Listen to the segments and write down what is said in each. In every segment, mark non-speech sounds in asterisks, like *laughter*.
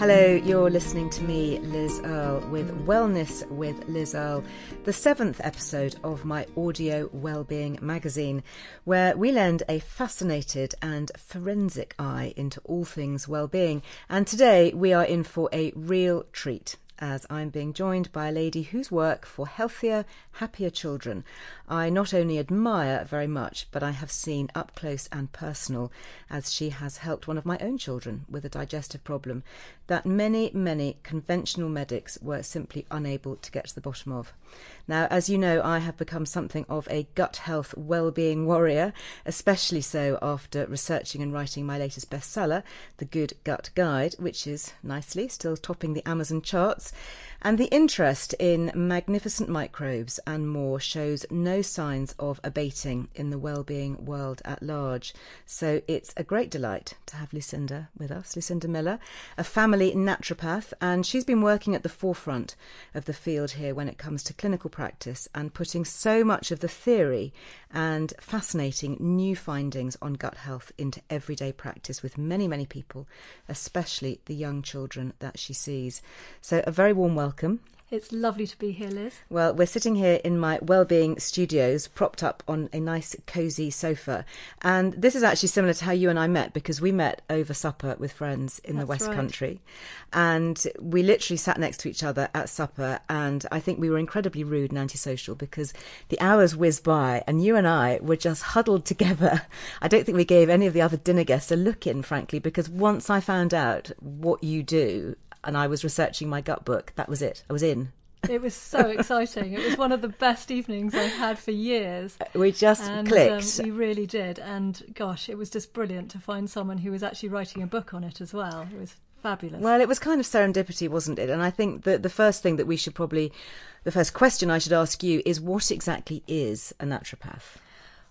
Hello, you're listening to me, Liz Earle, with Wellness with Liz Earle, the seventh episode of my audio wellbeing magazine, where we lend a fascinated and forensic eye into all things wellbeing. And today we are in for a real treat as I'm being joined by a lady whose work for healthier, happier children I not only admire very much, but I have seen up close and personal as she has helped one of my own children with a digestive problem that many, many conventional medics were simply unable to get to the bottom of. Now, as you know, I have become something of a gut health well-being warrior, especially so after researching and writing my latest bestseller, The Good Gut Guide, which is nicely still topping the Amazon charts. And the interest in magnificent microbes and more shows no signs of abating in the well-being world at large. So it's a great delight to have Lucinda with us, Lucinda Miller, a family naturopath, and she's been working at the forefront of the field here when it comes to clinical practice and putting so much of the theory and fascinating new findings on gut health into everyday practice with many, many people, especially the young children that she sees. So a very warm welcome. It's lovely to be here, Liz. Well, we're sitting here in my Wellbeing Studios, propped up on a nice, cosy sofa. And this is actually similar to how you and I met because we met over supper with friends in That's the West right. Country. And we literally sat next to each other at supper. And I think we were incredibly rude and antisocial because the hours whizzed by and you and I were just huddled together. *laughs* I don't think we gave any of the other dinner guests a look in, frankly, because once I found out what you do and I was researching my gut book. That was it. I was in. It was so *laughs* exciting. It was one of the best evenings I've had for years. We just and, clicked. Um, we really did. And gosh, it was just brilliant to find someone who was actually writing a book on it as well. It was fabulous. Well, it was kind of serendipity, wasn't it? And I think that the first thing that we should probably, the first question I should ask you is what exactly is a naturopath?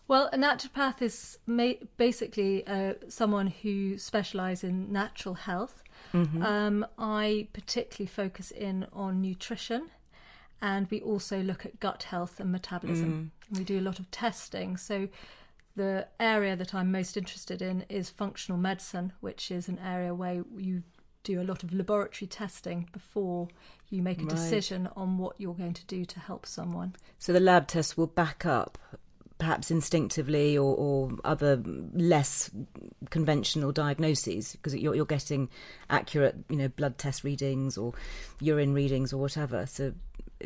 Well, a naturopath is ma- basically uh, someone who specialises in natural health Mm-hmm. Um, I particularly focus in on nutrition, and we also look at gut health and metabolism. Mm. We do a lot of testing. So, the area that I'm most interested in is functional medicine, which is an area where you do a lot of laboratory testing before you make a right. decision on what you're going to do to help someone. So the lab tests will back up perhaps instinctively or, or other less conventional diagnoses because you're, you're getting accurate, you know, blood test readings or urine readings or whatever. So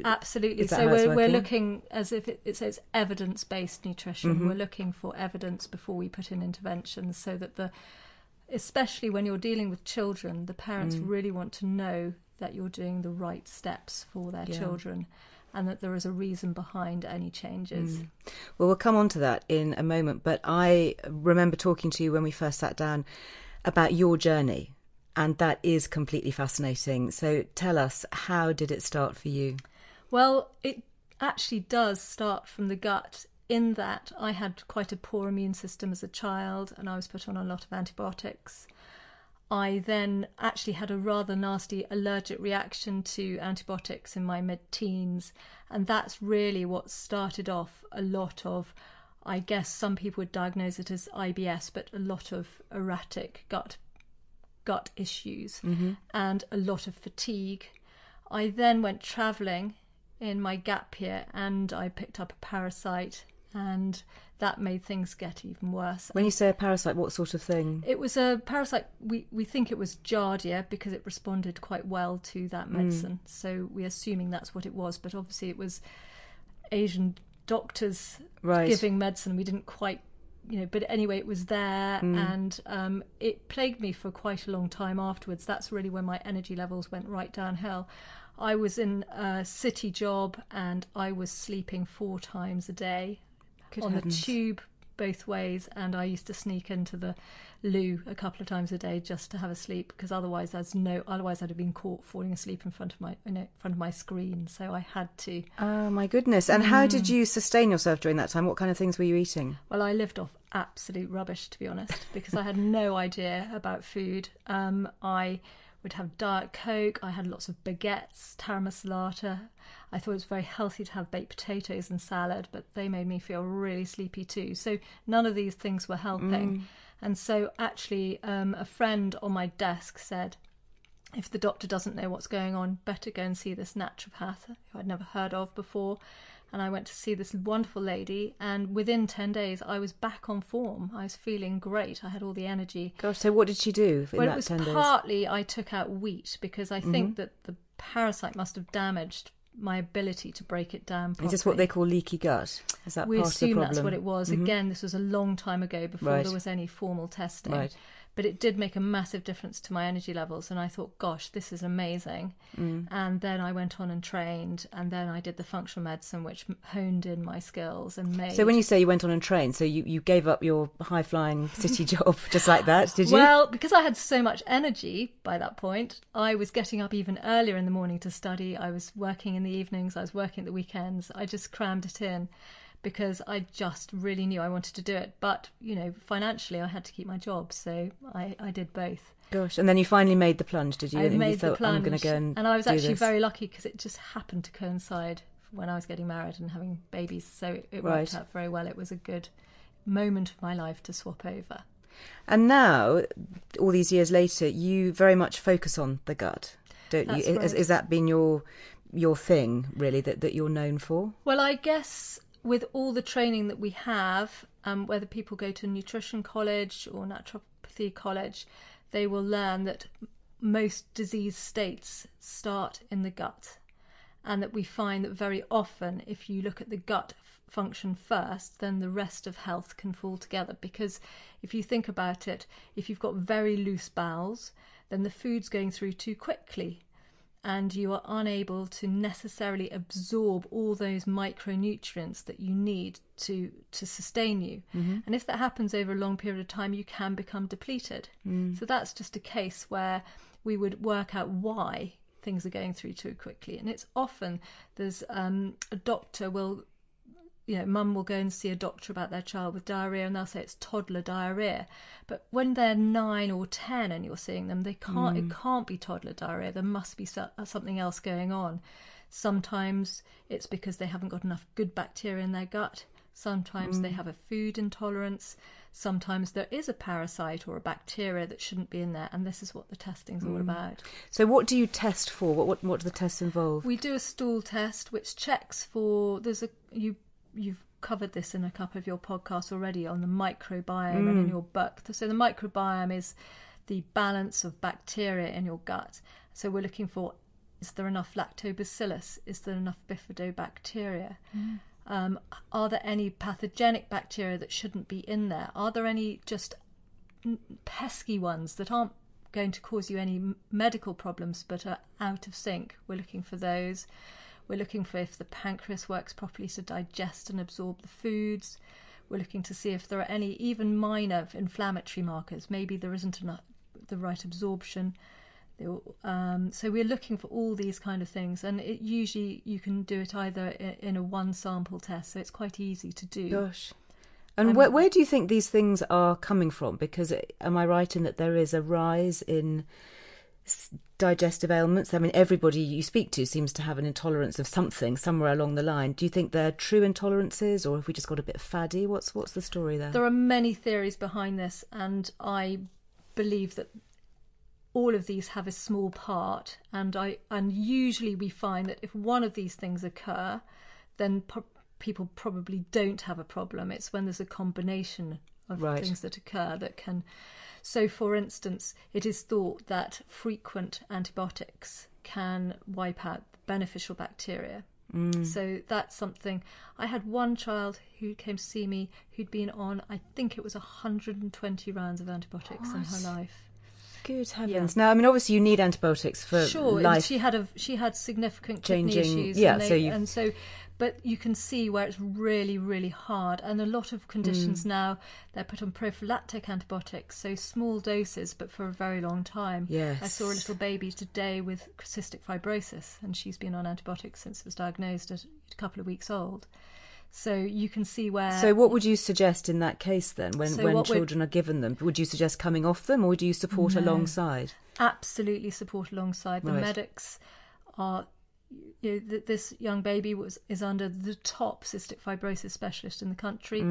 Absolutely. So we're, we're looking as if it, it says evidence based nutrition. Mm-hmm. We're looking for evidence before we put in interventions so that the, especially when you're dealing with children, the parents mm. really want to know that you're doing the right steps for their yeah. children and that there is a reason behind any changes. Mm. Well, we'll come on to that in a moment, but I remember talking to you when we first sat down about your journey, and that is completely fascinating. So tell us, how did it start for you? Well, it actually does start from the gut in that I had quite a poor immune system as a child and I was put on a lot of antibiotics. I then actually had a rather nasty allergic reaction to antibiotics in my mid teens. And that's really what started off a lot of, I guess some people would diagnose it as IBS, but a lot of erratic gut gut issues mm-hmm. and a lot of fatigue. I then went travelling in my gap year and I picked up a parasite and that made things get even worse. When you say a parasite, what sort of thing? It was a parasite. We we think it was Giardia because it responded quite well to that Mm. medicine. So we're assuming that's what it was. But obviously, it was Asian doctors Right. giving medicine. We didn't quite, you know. But anyway, it was there, Mm. and um, it plagued me for quite a long time afterwards. That's really when my energy levels went right downhill. I was in a city job, and I was sleeping four times a day Good on heavens. the tube both ways and I used to sneak into the loo a couple of times a day just to have a sleep because otherwise there's no otherwise I'd have been caught falling asleep in front of my you know, in front of my screen so I had to Oh my goodness! And how Mm. did you sustain yourself during that time? What kind of things were you eating? well I lived off absolute rubbish to be honest *laughs* because I had no idea about food um, I would have diet coke I had lots of baguettes taramasalata I thought it was very healthy to have baked potatoes and salad but they made me feel really sleepy too so none of these things were helping and so actually um, a friend on my desk said if the doctor doesn't know what's going on, better go and see this naturopath who I'd never heard of before. And I went to see this wonderful lady, and within 10 days, I was back on form. I was feeling great. I had all the energy. Gosh, so what did she do in well, that it was ten days? Mm-hmm. partly I took out wheat because I think that the parasite must have damaged my ability to break it down. Properly. Is this what they call leaky gut? Is that we part of the assume problem? Mm-hmm. that's what it was. Again, this was a long time ago before Right. there was any formal testing. Right. But it did make a massive difference to my energy levels, and I thought, gosh, this is amazing. Mm. And then I went on and trained, and then I did the functional medicine, which honed in my skills and made. So when you say you went on and trained, so you, you gave up your high flying *laughs* city job just like that, did you? Well, because I had so much energy by that point, I was getting up even earlier in the morning to study. I was working in the evenings, I was working at the weekends. I just crammed it in because I just really knew I wanted to do it. But, you know, financially, I had to keep my job. So I, I did both. Gosh, and then you finally made the plunge, did you? I and you made thought, the plunge. I'm going to go and And I was actually this." very lucky because it just happened to coincide when I was getting married and having babies. So it, it Right. worked out very well. It was a good moment of my life to swap over. And now, all these years later, you very much focus on the gut, don't That's you? Is, is that been your your thing really that, that you're known for? Well, I guess with all the training that we have, um, whether people go to nutrition college or naturopathy college, they will learn that most disease states start in the gut. And that we find that very often, if you look at the gut function first, then the rest of health can fall together. Because if you think about it, if you've got very loose bowels, then the food's going through too quickly and you are unable to necessarily absorb all those micronutrients that you need to to sustain you. And if that happens over a long period of time you can become depleted. So that's just a case where we would work out why things are going through too quickly. And it's often there's um, a doctor will you know, mum will go and see a doctor about their child with diarrhea and they'll say it's toddler diarrhea. But when they're nine or ten and you're seeing them, they can't, it mm. can't be toddler diarrhea. There must be so, something else going on. Sometimes it's because they haven't got enough good bacteria in their gut. Sometimes they mm. have a food intolerance. Sometimes there is a parasite or a bacteria that shouldn't be in there. And this is what the testing's all mm. about. So, what do you test for? What what, what do the tests involve? We do a stool test which checks for there's a you you've covered this in a couple of your podcasts already on the microbiome and in your book. So the microbiome is the balance of bacteria in your gut. So we're looking for is there enough lactobacillus? Is there enough bifidobacteria? Um, are there any pathogenic bacteria that shouldn't be in there? Are there any just pesky ones that aren't going to cause you any medical problems but are out of sync? We're looking for those. We're looking for if the pancreas works properly to digest and absorb the foods. We're looking to see if there are any even minor inflammatory markers. Maybe there isn't enough the right absorption. Um, so we're looking for all these kind of things, and it usually you can do it either in a one sample test, so it's quite easy to do. Gosh. And where, where do you think these things are coming from? Because am I right in that there is a rise in digestive ailments? I mean, everybody you speak to seems to have an intolerance of something somewhere along the line. Do you think they're true intolerances, or have we just got a bit faddy? What's what's the story there? There are many theories behind this, and I believe that all of these have a small part. And I and usually we find that if one of these things occur, then p- people probably don't have a problem. It's when there's a combination of Right. things that occur that can. So, for instance, it is thought that frequent antibiotics can wipe out beneficial bacteria. Mm. So that's something. I had one child who came to see me who'd been on, I think it was 120 rounds of antibiotics in her life. Good heavens! Now, I mean, obviously, you need antibiotics for Sure, life. she had a she had significant kidney Changing- issues. yeah, and, they, so you- and so, but you can see where it's really, really hard. And a lot of conditions Mm. now they're put on prophylactic antibiotics, so small doses, but for a very long time. Yes. I saw a little baby today with cystic fibrosis, and she's been on antibiotics since it was diagnosed at a couple of weeks old. So you can see where. So, what would you suggest in that case then, when, So when children are given them? Would you suggest coming off them, or do you support alongside? absolutely support alongside the Right. medics are you know, th- this young baby was is under the top cystic fibrosis specialist in the country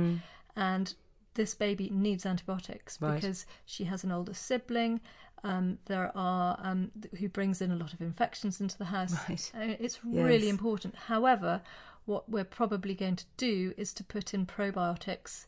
and this baby needs antibiotics Right. because she has an older sibling um, there are um, th- who brings in a lot of infections into the house Right. Uh, it's really Yes. important however what we're probably going to do is to put in probiotics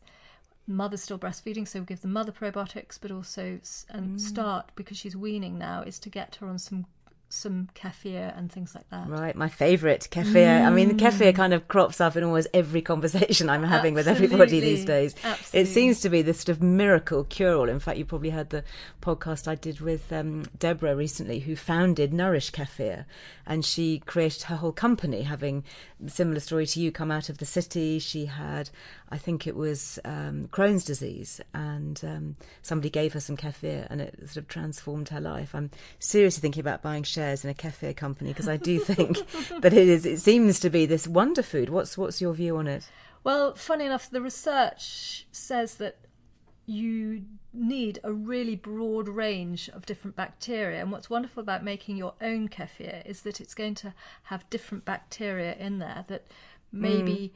mother's still breastfeeding, so we'll give the mother probiotics, but also s- and start because she's weaning now is to get her on some some kefir and things like that. Right, my favourite kefir. I mean, kefir kind of crops up in almost every conversation I'm having with everybody these Absolutely. days. It seems to be this sort of miracle cure-all. In fact, you probably heard the podcast I did with um, Deborah recently, who founded Nourish Kefir, and she created her whole company, having similar story to you, come out of the city. She had, I think it was um, Crohn's disease, and um, somebody gave her some kefir, and it sort of transformed her life. I'm seriously thinking about buying shares in a kefir company because I do think *laughs* that it is. It seems to be this wonder food. What's what's your view on it? Well, funny enough, the research says that you need a really broad range of different bacteria. And what's wonderful about making your own kefir is that it's going to have different bacteria in there that hmm. maybe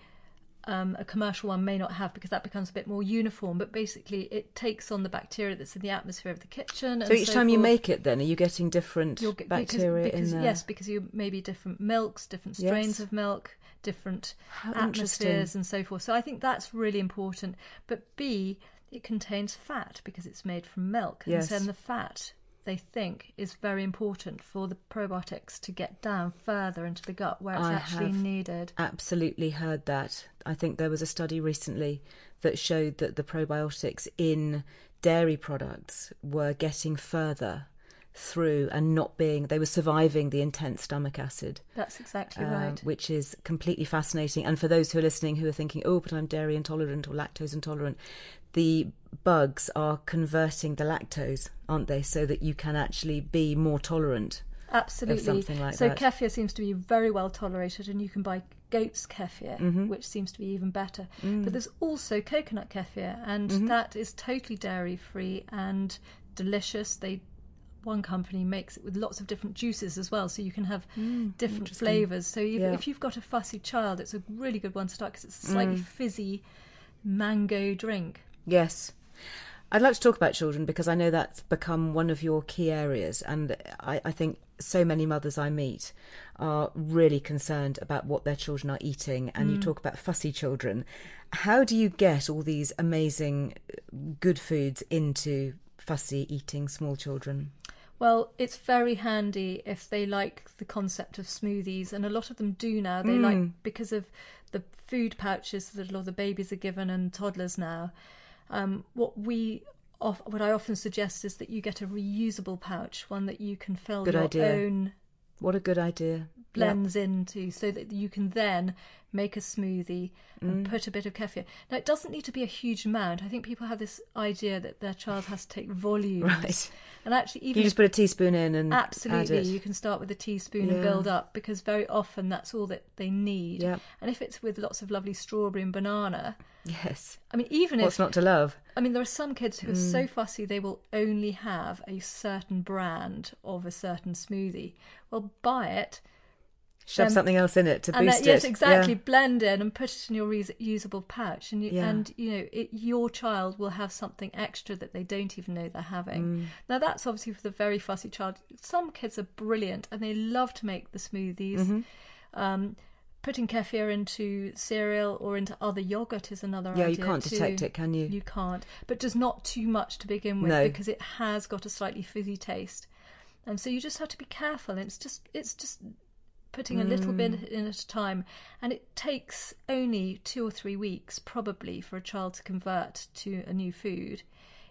um, a commercial one may not have because that becomes a bit more uniform. But basically, it takes on the bacteria that's in the atmosphere of the kitchen. So each time you make it, then are you getting different You'll get- bacteria because, because, in there? Yes, because you maybe different milks, different strains Yes. of milk, different How atmospheres, and so forth. So I think that's really important. But B, it contains fat because it's made from milk, Yes. and then the fat they think is very important for the probiotics to get down further into the gut where it's I actually needed. Absolutely heard that. I think there was a study recently that showed that the probiotics in dairy products were getting further through and not being they were surviving the intense stomach acid That's exactly um, right. which is completely fascinating. And for those who are listening who are thinking, oh, but I'm dairy intolerant or lactose intolerant, the bugs are converting the lactose, aren't they, so that you can actually be more tolerant. Absolutely. something like so that. kefir seems to be very well tolerated, and you can buy goat's kefir, Mm-hmm. which seems to be even better. But there's also coconut kefir, and Mm-hmm. that is totally dairy free and delicious. They one company makes it with lots of different juices as well, so you can have different flavors. So if, Mm, Yeah. if you've got a fussy child, it's a really good one to start because it's a slightly Mm. fizzy mango drink. Yes. I'd like to talk about children because I know that's become one of your key areas. And I, I think so many mothers I meet are really concerned about what their children are eating. And you mm. talk about fussy children. How do you get all these amazing good foods into fussy eating small children? Well, it's very handy if they like the concept of smoothies, and a lot of them do now. They like mm. because of the food pouches that a lot of the babies are given and toddlers now. Um, what we of, what I often suggest is that you get a reusable pouch, one that you can fill Good your idea. own What a good idea. Blends into so that you can then make a smoothie and Mm. put a bit of kefir. Now, it doesn't need to be a huge amount. I think people have this idea that their child has to take volumes. *laughs* Right. And actually, even You just put a teaspoon in and add Absolutely, you can start with a teaspoon and build up because very often that's all that they need. Yep. And if it's with lots of lovely strawberry and banana, Yes. I mean, even What's if not to love? I mean, there are some kids who are so mm. fussy they will only have a certain brand of a certain smoothie. Well, buy it. Shove Um, something else in it to boost that, yes, it. exactly. Yeah. Blend in and put it in your reus- usable pouch, and you, Yeah. and you know it, your child will have something extra that they don't even know they're having. Mm. Now that's obviously for the very fussy child. Some kids are brilliant and they love to make the smoothies. Mm-hmm. Um, putting kefir into cereal or into other yogurt is another Yeah, idea. Yeah, you can't too. detect it, can you? You can't, but just not too much to begin with No. because it has got a slightly fizzy taste, and so you just have to be careful. It's just it's just putting a little bit hmm. in at a time, and it takes only two or three weeks probably for a child to convert to a new food.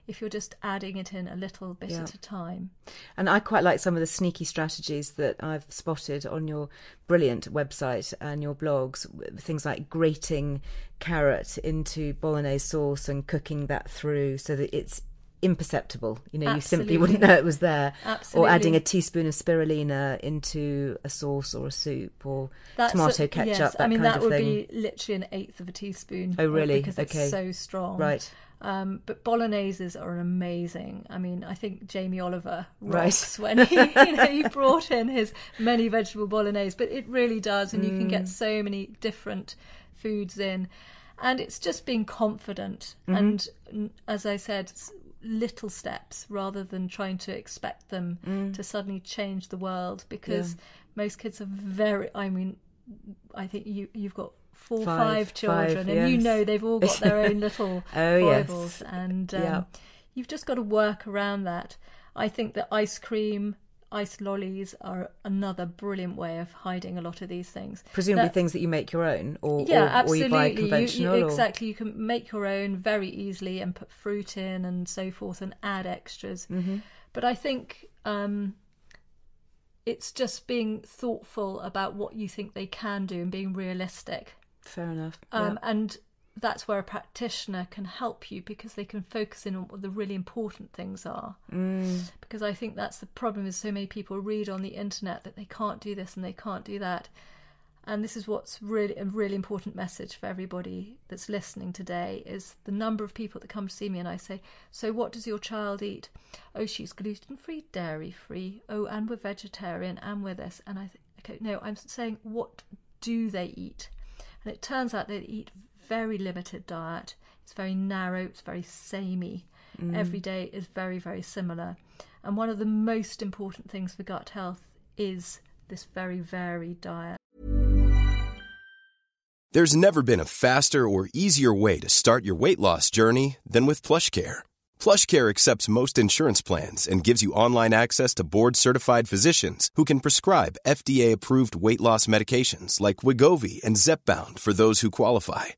If you're just adding it in a little bit Yeah. at a time. And I quite like some of the sneaky strategies that I've spotted on your brilliant website and your blogs. Things like grating carrot into bolognese sauce and cooking that through so that it's imperceptible. You know, you simply wouldn't know it was there. Absolutely. Or adding a teaspoon of spirulina into a sauce or a soup or That's tomato a- ketchup, yes, that I mean, that would thing. be literally an eighth of a teaspoon. Oh, really? Because Okay. it's so strong. Right. Um, but bologneses are amazing. I mean, I think Jamie Oliver Right. when he, you know, he *laughs* brought in his many vegetable bolognese. But it really does, and you can Mm. get so many different foods in, and it's just being confident. Mm-hmm. And mm, as I said, little steps rather than trying to expect them Mm. to suddenly change the world because most kids are very. I mean, I think you you've got four, Five, five children, five, and you know they've all got their own *laughs* little Oh, yes. and um, Yeah. you've just got to work around that. I think that ice cream, ice lollies are another brilliant way of hiding a lot of these things. Presumably That- things that you make your own or, yeah, or, or absolutely. you buy conventional. you, or- exactly. You can make your own very easily and put fruit in and so forth and add extras. Mm-hmm. But I think um, it's just being thoughtful about what you think they can do and being realistic. Fair enough. Um, yeah. And that's where a practitioner can help you because they can focus in on what the really important things are. Mm. Because I think that's the problem is so many people read on the internet that they can't do this and they can't do that. And this is what's really a really important message for everybody that's listening today is the number of people that come to see me and I say, So what does your child eat? Oh, she's gluten free, dairy free. Oh, and we're vegetarian and we're this. And I think, okay, no, I'm saying what do they eat? And it turns out they eat very limited diet. It's very narrow, it's very samey. Mm. Every day is very, very similar. And one of the most important things for gut health is this very varied diet. There's never been a faster or easier way to start your weight loss journey than with PlushCare. PlushCare accepts most insurance plans and gives you online access to board-certified physicians who can prescribe FDA-approved weight loss medications like Wegovy and Zepbound for those who qualify.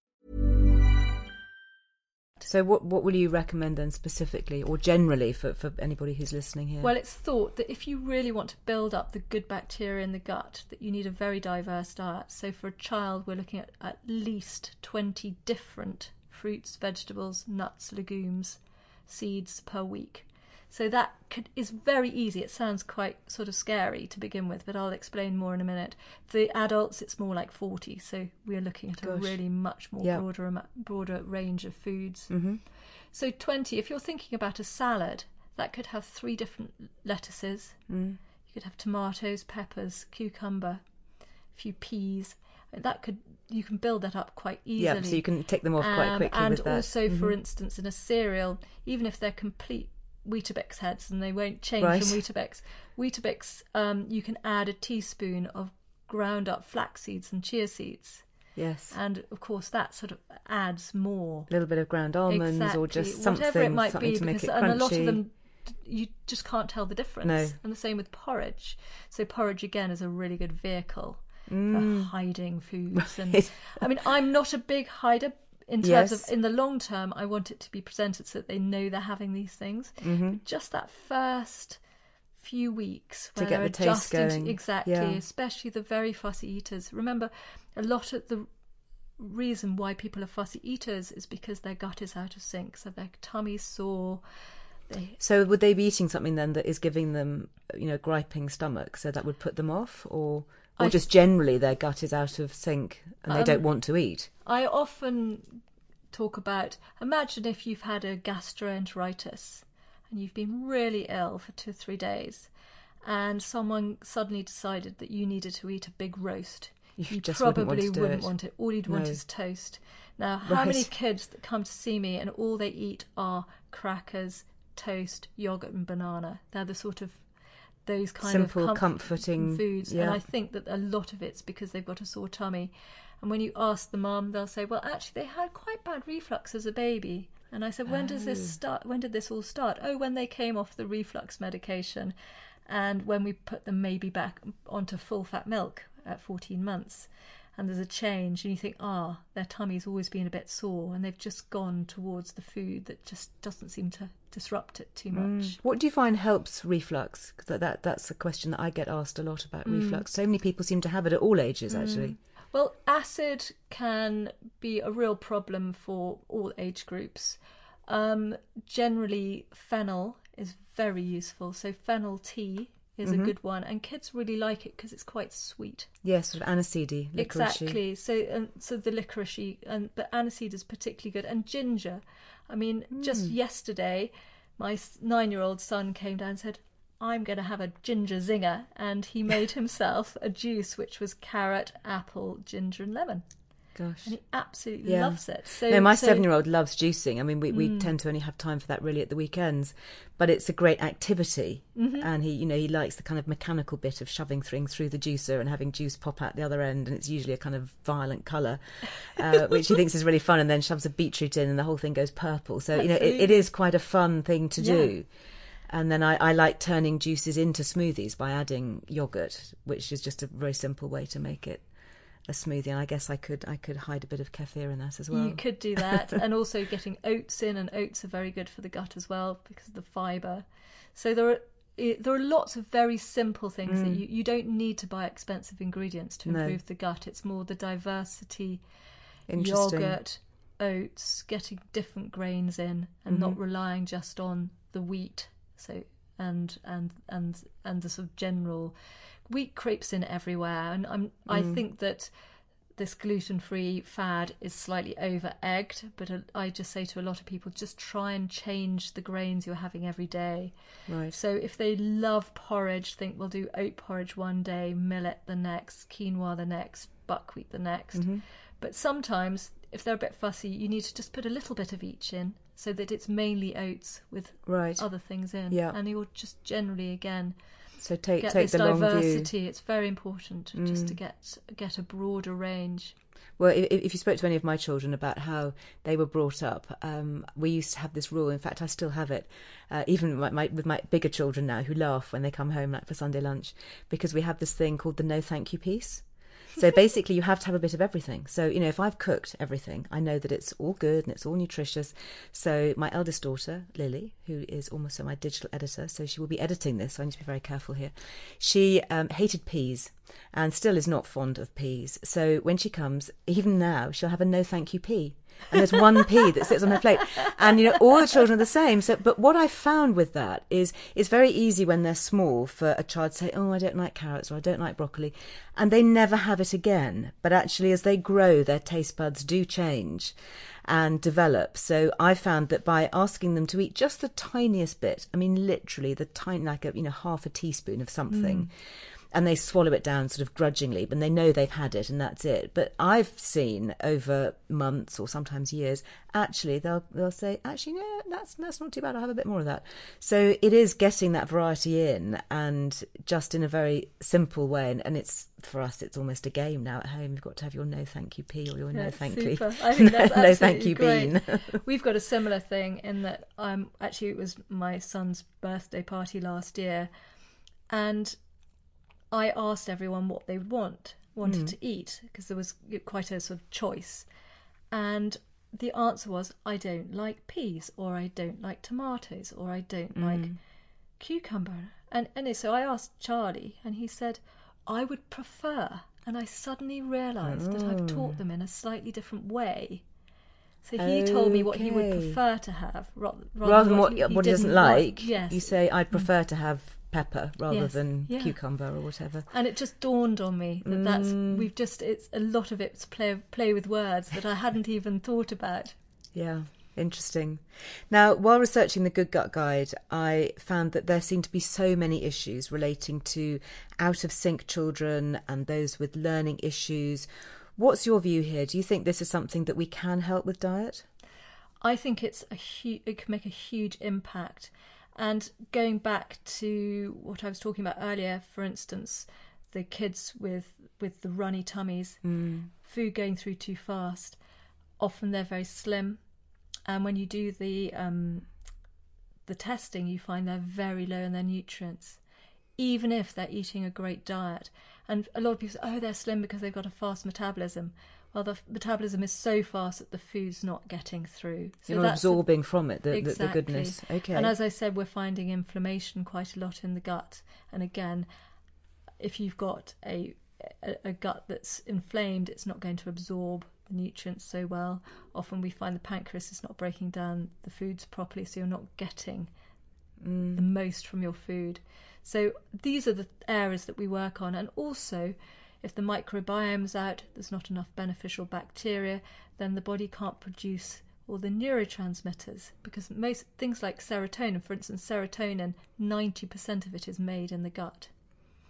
So, what what will you recommend then specifically or generally for, for anybody who's listening here? Well, it's thought that if you really want to build up the good bacteria in the gut, that you need a very diverse diet. So for a child, we're looking at at least 20 different fruits, vegetables, nuts, legumes, seeds per week. So that could, is very easy. It sounds quite sort of scary to begin with, but I'll explain more in a minute. For the adults, it's more like 40. So we're looking at Gosh. a really much more Yeah. broader broader range of foods. Mm-hmm. So 20, if you're thinking about a salad, that could have three different lettuces. Mm. You could have tomatoes, peppers, cucumber, a few peas. That could you can build that up quite easily. Yeah, so you can take them off quite Um, quickly and with that. also, for Mhm. instance, in a cereal, even if they're complete Weetabix heads and they won't change Right. from Weetabix, Weetabix, um, you can add a teaspoon of ground up flax seeds and chia seeds. yes, And of course, that sort of adds more. a little bit of ground almonds or just something, whatever it might be, to make because it and a lot of them you just can't tell the difference. No. And the same with porridge. So porridge again is a really good vehicle Mm. for hiding foods. And *laughs* I mean, I'm not a big hider in terms Yes. of in the long term. I want it to be presented so that they know they're having these things. Mm-hmm. Just that first few weeks To get the taste adjusting to- going. exactly, Yeah. especially the very fussy eaters. Remember, a lot of the reason why people are fussy eaters is because their gut is out of sync, so their tummy's sore. They, So would they be eating something then that is giving them, you know, griping stomach, so that would put them off, or or I- just generally their gut is out of sync and they Um, don't want to eat? I often talk about imagine if you've had a gastroenteritis and you've been really ill for two or three days, and someone suddenly decided that you needed to eat a big roast. *laughs* You just wouldn't probably want to wouldn't want it. All you'd want No. is toast. Now, how many kids that come to see me and all they eat are crackers, toast, yogurt, and banana? They're the sort of those kind Simple, of comf- comforting- foods. And. I think that a lot of it's because they've got a sore tummy. And when you ask the mum, they'll say, "Well, actually, they had quite bad reflux as a baby." And I said, "When does this oh. start? When did this all start?" Oh, when they came off the reflux medication, and when we put them maybe back onto full fat milk at 14 months. And there's a change, and you think, ah, their tummy's always been a bit sore, and they've just gone towards the food that just doesn't seem to disrupt it too much. What do you find helps reflux? Because that, that that's a question that I get asked a lot about Mm. reflux. So many people seem to have it at all ages, actually. Well, acid can be a real problem for all age groups. Um, generally, fennel is very useful. So, fennel tea is Mm-hmm. a good one, and kids really like it because it's quite sweet. Yes, sort of aniseedy. Exactly. So, and so the licorice, and but aniseed is particularly good, and ginger. I mean, just Hmm. yesterday, my nine-year-old son came down and said, "I'm going to have a ginger zinger," and he made *laughs* himself a juice which was carrot, apple, ginger, and lemon, Gosh. and he absolutely Yeah. loves it. So, no, my so- seven-year-old loves juicing. I mean, we, Mm. tend to only have time for that really at the weekends, but it's a great activity, Mm-hmm. and he, you know, he likes the kind of mechanical bit of shoving things through the juicer and having juice pop out the other end, and it's usually a kind of violent colour, uh, *laughs* which he thinks is really fun, and then shoves a beetroot in, and the whole thing goes purple. So you know, it, it Absolutely. is quite a fun thing to Yeah. do. And then I, I like turning juices into smoothies by adding yogurt, which is just a very simple way to make it a smoothie. And I guess I could I could hide a bit of kefir in that as well. You could do that, *laughs* and also getting oats in, and oats are very good for the gut as well because of the fibre. So there are there are lots of very simple things that you, you don't need to buy expensive ingredients to Mm. No. improve the gut. It's more the diversity, yogurt, oats, getting different grains in, and not Mm-hmm. relying just on the wheat. So and and and and the sort of general wheat creeps in everywhere, and I'm I Mm. think that this gluten-free fad is slightly over egged but i just say to a lot of people just try and change the grains you're having every day Right. so if they love porridge think we'll do oat porridge one day millet the next quinoa the next buckwheat the next Mm-hmm. but sometimes if they're a bit fussy you need to just put a little bit of each in so that it's mainly oats with Right. other things in Yeah. and you'll just generally again So take get take this the long view. Mm. diversity it's very important just to get get a broader range Well, if, if you spoke to any of my children about how they were brought up, um, we used to have this rule. In fact, I still have it, uh, even my, my, with my bigger children now, who laugh when they come home, like for Sunday lunch, because we have this thing called the no thank you piece. So basically, you have to have a bit of everything. So you know, if I've cooked everything, I know that it's all good and it's all nutritious. So my eldest daughter, Lily, who is also my digital editor, so she will be editing this. So I need to be very careful here. She um, hated peas and still is not fond of peas. So when she comes, even now, she'll have a no thank you pea. And there's one pea that sits on her plate, and you know all the children are the same. So, but what I found with that is it's very easy when they're small for a child to say, "Oh, I don't like carrots" or "I don't like broccoli," and they never have it again. But actually, as they grow, their taste buds do change and develop. So I found that by asking them to eat just the tiniest bit, I mean literally the tiny like a you know half a teaspoon of something. Mm and they swallow it down sort of grudgingly, but they know they've had it and that's it. But I've seen over months or sometimes years, actually they'll they'll say, actually, no, that's that's not too bad. I'll have a bit more of that. So it is getting that variety in, and just in a very simple way. And, and it's for us, it's almost a game now at home. You've got to have your no thank you pea or your no thank you I *laughs* think that's no, no thank you great. bean. *laughs* We've got a similar thing in that um actually it was my son's birthday party last year, and I asked everyone what they want, wanted mm. to eat, because there was quite a sort of choice. And the answer was, I don't like peas, or I don't like tomatoes, or I don't mm. like cucumber. And, and so I asked Charlie, and he said, I would prefer. And I suddenly realised oh. that I've taught them in a slightly different way. So he okay. told me what he would prefer to have rather, rather, rather than what, what he, what he doesn't like. Yes. You say, I'd mm. prefer mm. to have pepper rather yes, than yeah. cucumber or whatever. And it just dawned on me that mm. that's we've just it's a lot of it's play play with words that I hadn't even thought about. Yeah. Interesting. Now, while researching the Good Gut Guide, I found that there seem to be so many issues relating to out of sync children and those with learning issues. What's your view here? Do you think this is something that we can help with diet? I think it's a hu- it can make a huge impact. And going back to what I was talking about earlier, for instance, the kids with with the runny tummies, mm. food going through too fast, often they're very slim, and when you do the um, the testing, you find they're very low in their nutrients, even if they're eating a great diet. And a lot of people say, "Oh, they're slim because they've got a fast metabolism." Well, the metabolism is so fast that the food's not getting through. So You're absorbing from it the, exactly. the, goodness. Okay. And as I said, we're finding inflammation quite a lot in the gut. And again, if you've got a, a, a gut that's inflamed, it's not going to absorb the nutrients so well. Often we find the pancreas is not breaking down the foods properly, so you're not getting mm. the most from your food. So these are the areas that we work on, and also if the microbiome's out, there's not enough beneficial bacteria, then the body can't produce all the neurotransmitters because most things like serotonin, for instance, serotonin, 90% of it is made in the gut.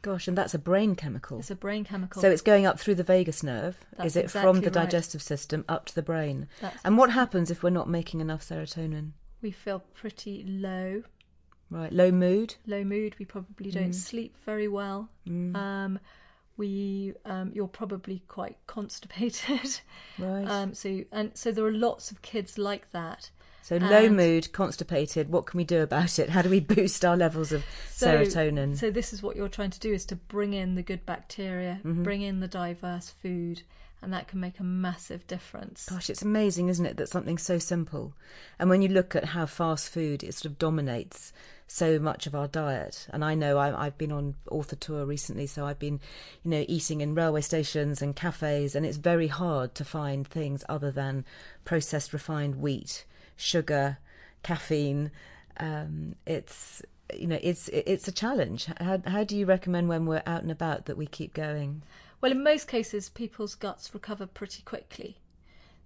Gosh, and that's a brain chemical. It's a brain chemical. So it's going up through the vagus nerve. That's is it exactly from the digestive right. system up to the brain? That's and what happens if we're not making enough serotonin? We feel pretty low. Right, low mood. Low mood. We probably don't mm. sleep very well. Mm. Um, we um, you're probably quite constipated. *laughs* Right. Um, so and so there are lots of kids like that. So and low mood constipated what can we do about it? How do we *laughs* boost our levels of so, serotonin? so this is what you're trying to do is to bring in the good bacteria mm-hmm. bring in the diverse food and that can make a massive difference. Gosh, it's amazing, isn't it, that something so simple. And when you look at how fast food it sort of dominates so much of our diet. And I know I, have been on author tour recently, so I've been, you know, eating in railway stations and cafes, and it's very hard to find things other than processed refined wheat, sugar, caffeine. Um, it's you know it's it's a challenge. How how do you recommend when we're out and about that we keep going? Well, in most cases, people's guts recover pretty quickly.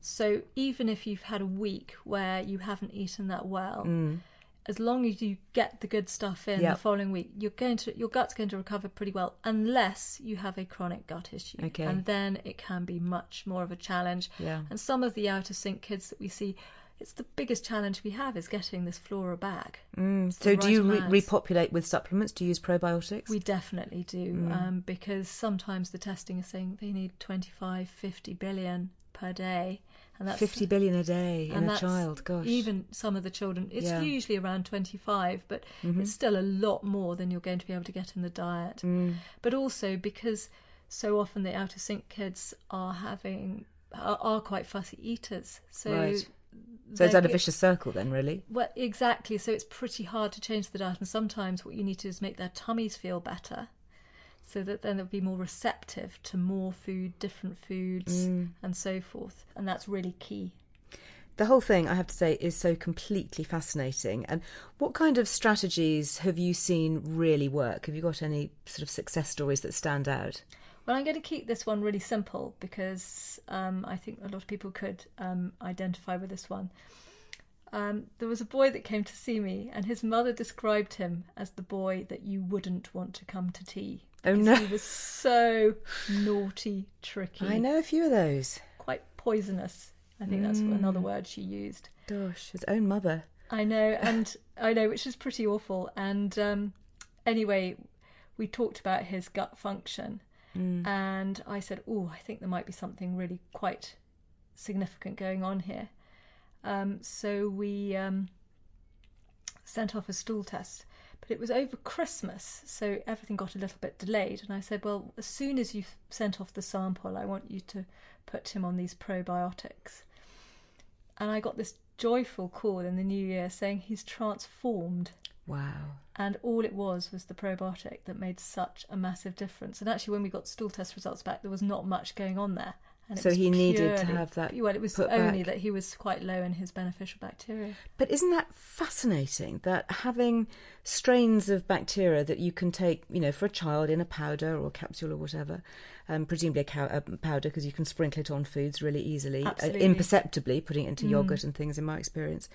So even if you've had a week where you haven't eaten that well. Mm as long as you get the good stuff in yep. the following week, you're going to your gut's going to recover pretty well, unless you have a chronic gut issue. Okay. And then it can be much more of a challenge. Yeah. And some of the out of sync kids that we see, it's the biggest challenge we have is getting this flora back. Mm. So, right do you re- repopulate with supplements? Do you use probiotics? We definitely do, mm. um, because sometimes the testing is saying they need 25, 50 billion per day and that's 50 billion a day in a child gosh even some of the children it's yeah. usually around 25 but mm-hmm. it's still a lot more than you're going to be able to get in the diet mm. but also because so often the out of sync kids are having are, are quite fussy eaters so right. So it's that a vicious circle then, really? Well, exactly. So it's pretty hard to change the diet, and sometimes what you need to do is make their tummies feel better so that then they'll be more receptive to more food, different foods, mm. and so forth. And that's really key. the whole thing, I have to say, is so completely fascinating. And what kind of strategies have you seen really work? Have you got any sort of success stories that stand out? Well, I'm going to keep this one really simple because um, I think a lot of people could um, identify with this one. Um, there was a boy that came to see me, and his mother described him as the boy that you wouldn't want to come to tea. Oh no! He was so naughty, tricky. I know a few of those. Quite poisonous. I think that's Mm. another word she used. Gosh, his own mother. I know, and I know, which is pretty awful. And um, anyway, we talked about his gut function, and I said, "Oh, I think there might be something really quite significant going on here." Um, so we um, sent off a stool test, but it was over Christmas, so everything got a little bit delayed. And I said, "Well, as soon as you've sent off the sample, I want you to put him on these probiotics." And I got this joyful call in the new year saying he's transformed. Wow. And all it was was the probiotic that made such a massive difference. And actually, when we got stool test results back, there was not much going on there. And So he needed to have that Well, it was only back. that he was quite low in his beneficial bacteria. But isn't that fascinating that having strains of bacteria that you can take, you know, for a child in a powder or capsule or whatever, um, presumably a, cow- a powder because you can sprinkle it on foods really easily, uh, imperceptibly, putting it into yogurt and things, in my experience,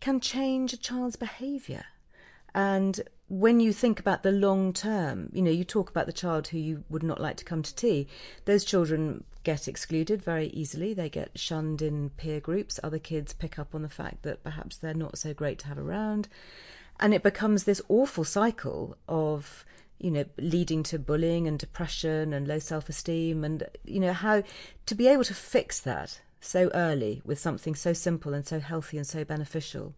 can change a child's behaviour. And when you think about the long term, you know, you talk about the child who you would not like to come to tea. Those children get excluded very easily. They get shunned in peer groups. Other kids pick up on the fact that perhaps they're not so great to have around. And it becomes this awful cycle of, you know, leading to bullying and depression and low self esteem. And, you know, how to be able to fix that so early with something so simple and so healthy and so beneficial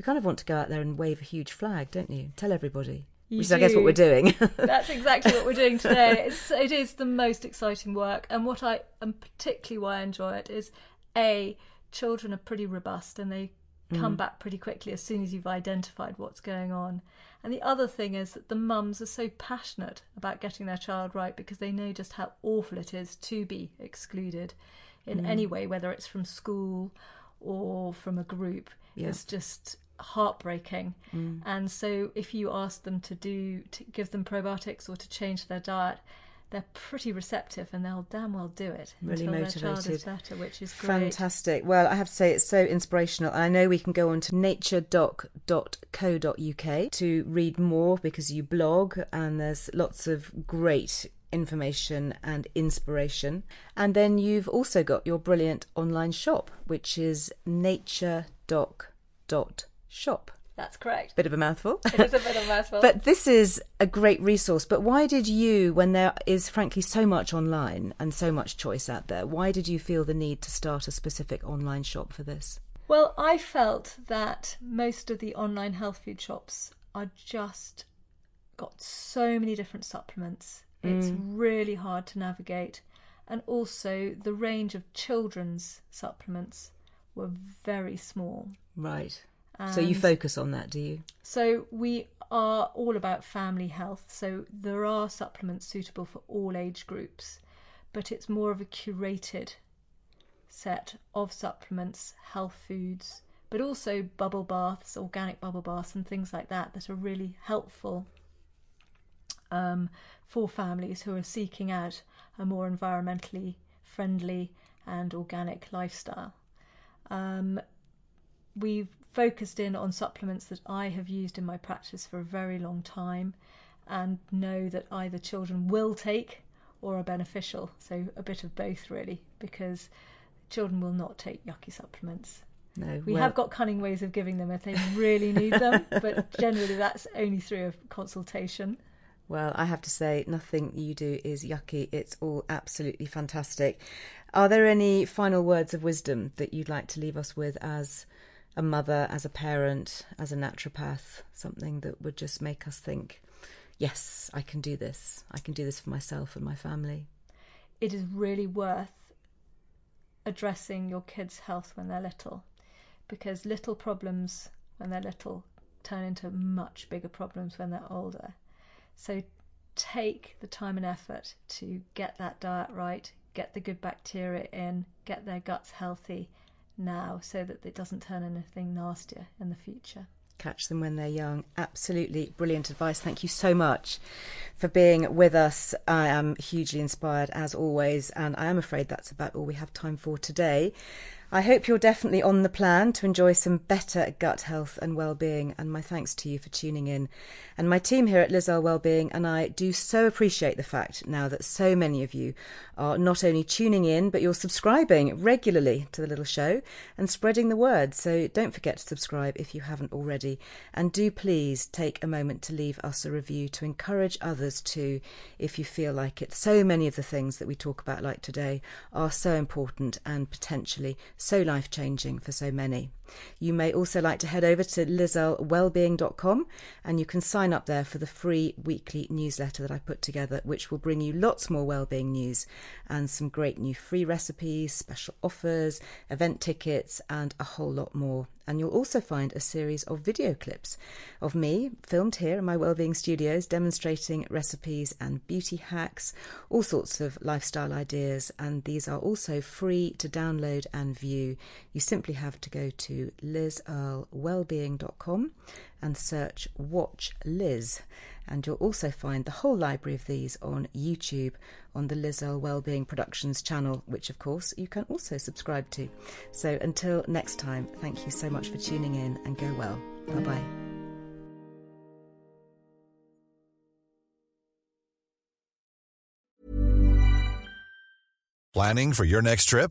you kind of want to go out there and wave a huge flag, don't you? Tell everybody. You Which is, I guess, what we're doing. *laughs* That's exactly what we're doing today. It's, it is the most exciting work, and what I and particularly why I enjoy it is a children are pretty robust and they come mm. back pretty quickly as soon as you've identified what's going on. And the other thing is that the mums are so passionate about getting their child right because they know just how awful it is to be excluded in mm. any way, whether it's from school or from a group. Yeah. It's just heartbreaking. Mm. And so if you ask them to do to give them probiotics or to change their diet, they're pretty receptive and they'll damn well do it Really until their child is better, which is great. Fantastic. Well, I have to say it's so inspirational. I know we can go on to naturedoc.co.uk to read more because you blog and there's lots of great information and inspiration. And then you've also got your brilliant online shop, which is naturedoc.shop. That's correct. Bit of a mouthful. It is a bit of a mouthful. *laughs* But this is a great resource. But why did you, when there is frankly so much online and so much choice out there, why did you feel the need to start a specific online shop for this? Well, I felt that most of the online health food shops are just got so many different supplements. It's mm. really hard to navigate. And also, the range of children's supplements were very small. Right. so you focus on that, do you? So we are all about family health. So there are supplements suitable for all age groups, but it's more of a curated set of supplements, health foods, but also bubble baths, organic bubble baths, and things like that that are really helpful um, for families who are seeking out a more environmentally friendly and organic lifestyle. Um, we've focused in on supplements that I have used in my practice for a very long time and know that either children will take or are beneficial. So, a bit of both, really, because children will not take yucky supplements. No. We well, have got cunning ways of giving them if they really need them, *laughs* but generally that's only through a consultation. Well, I have to say, nothing you do is yucky. It's all absolutely fantastic. Are there any final words of wisdom that you'd like to leave us with as a mother, as a parent, as a naturopath? Something that would just make us think, yes, I can do this. I can do this for myself and my family. It is really worth addressing your kids' health when they're little because little problems when they're little turn into much bigger problems when they're older. So take the time and effort to get that diet right, get the good bacteria in, get their guts healthy, now so that it doesn't turn anything nastier in the future catch them when they're young. Absolutely brilliant advice. Thank you so much for being with us. I am hugely inspired as always, and I am afraid that's about all we have time for today. I hope you're definitely on the plan to enjoy some better gut health and well-being and my thanks to you for tuning in. And my team here at Liz Earle Wellbeing and I do so appreciate the fact now that so many of you are not only tuning in but you're subscribing regularly to the little show and spreading the word. So don't forget to subscribe if you haven't already and do please take a moment to leave us a review to encourage others too if you feel like it. So many of the things that we talk about like today are so important and potentially so life changing for so many. You may also like to head over to lizearlewellbeing.com and you can sign up there for the free weekly newsletter that I put together, which will bring you lots more wellbeing news and some great new free recipes, special offers, event tickets, and a whole lot more. And you'll also find a series of video clips of me filmed here in my wellbeing studios demonstrating recipes and beauty hacks, all sorts of lifestyle ideas. And these are also free to download and view. You simply have to go to lizearlewellbeing.com and search Watch Liz. And you'll also find the whole library of these on YouTube on the Liz Earle Wellbeing Productions channel, which of course you can also subscribe to. So until next time, thank you so much for tuning in and go well. Bye bye. Planning for your next trip?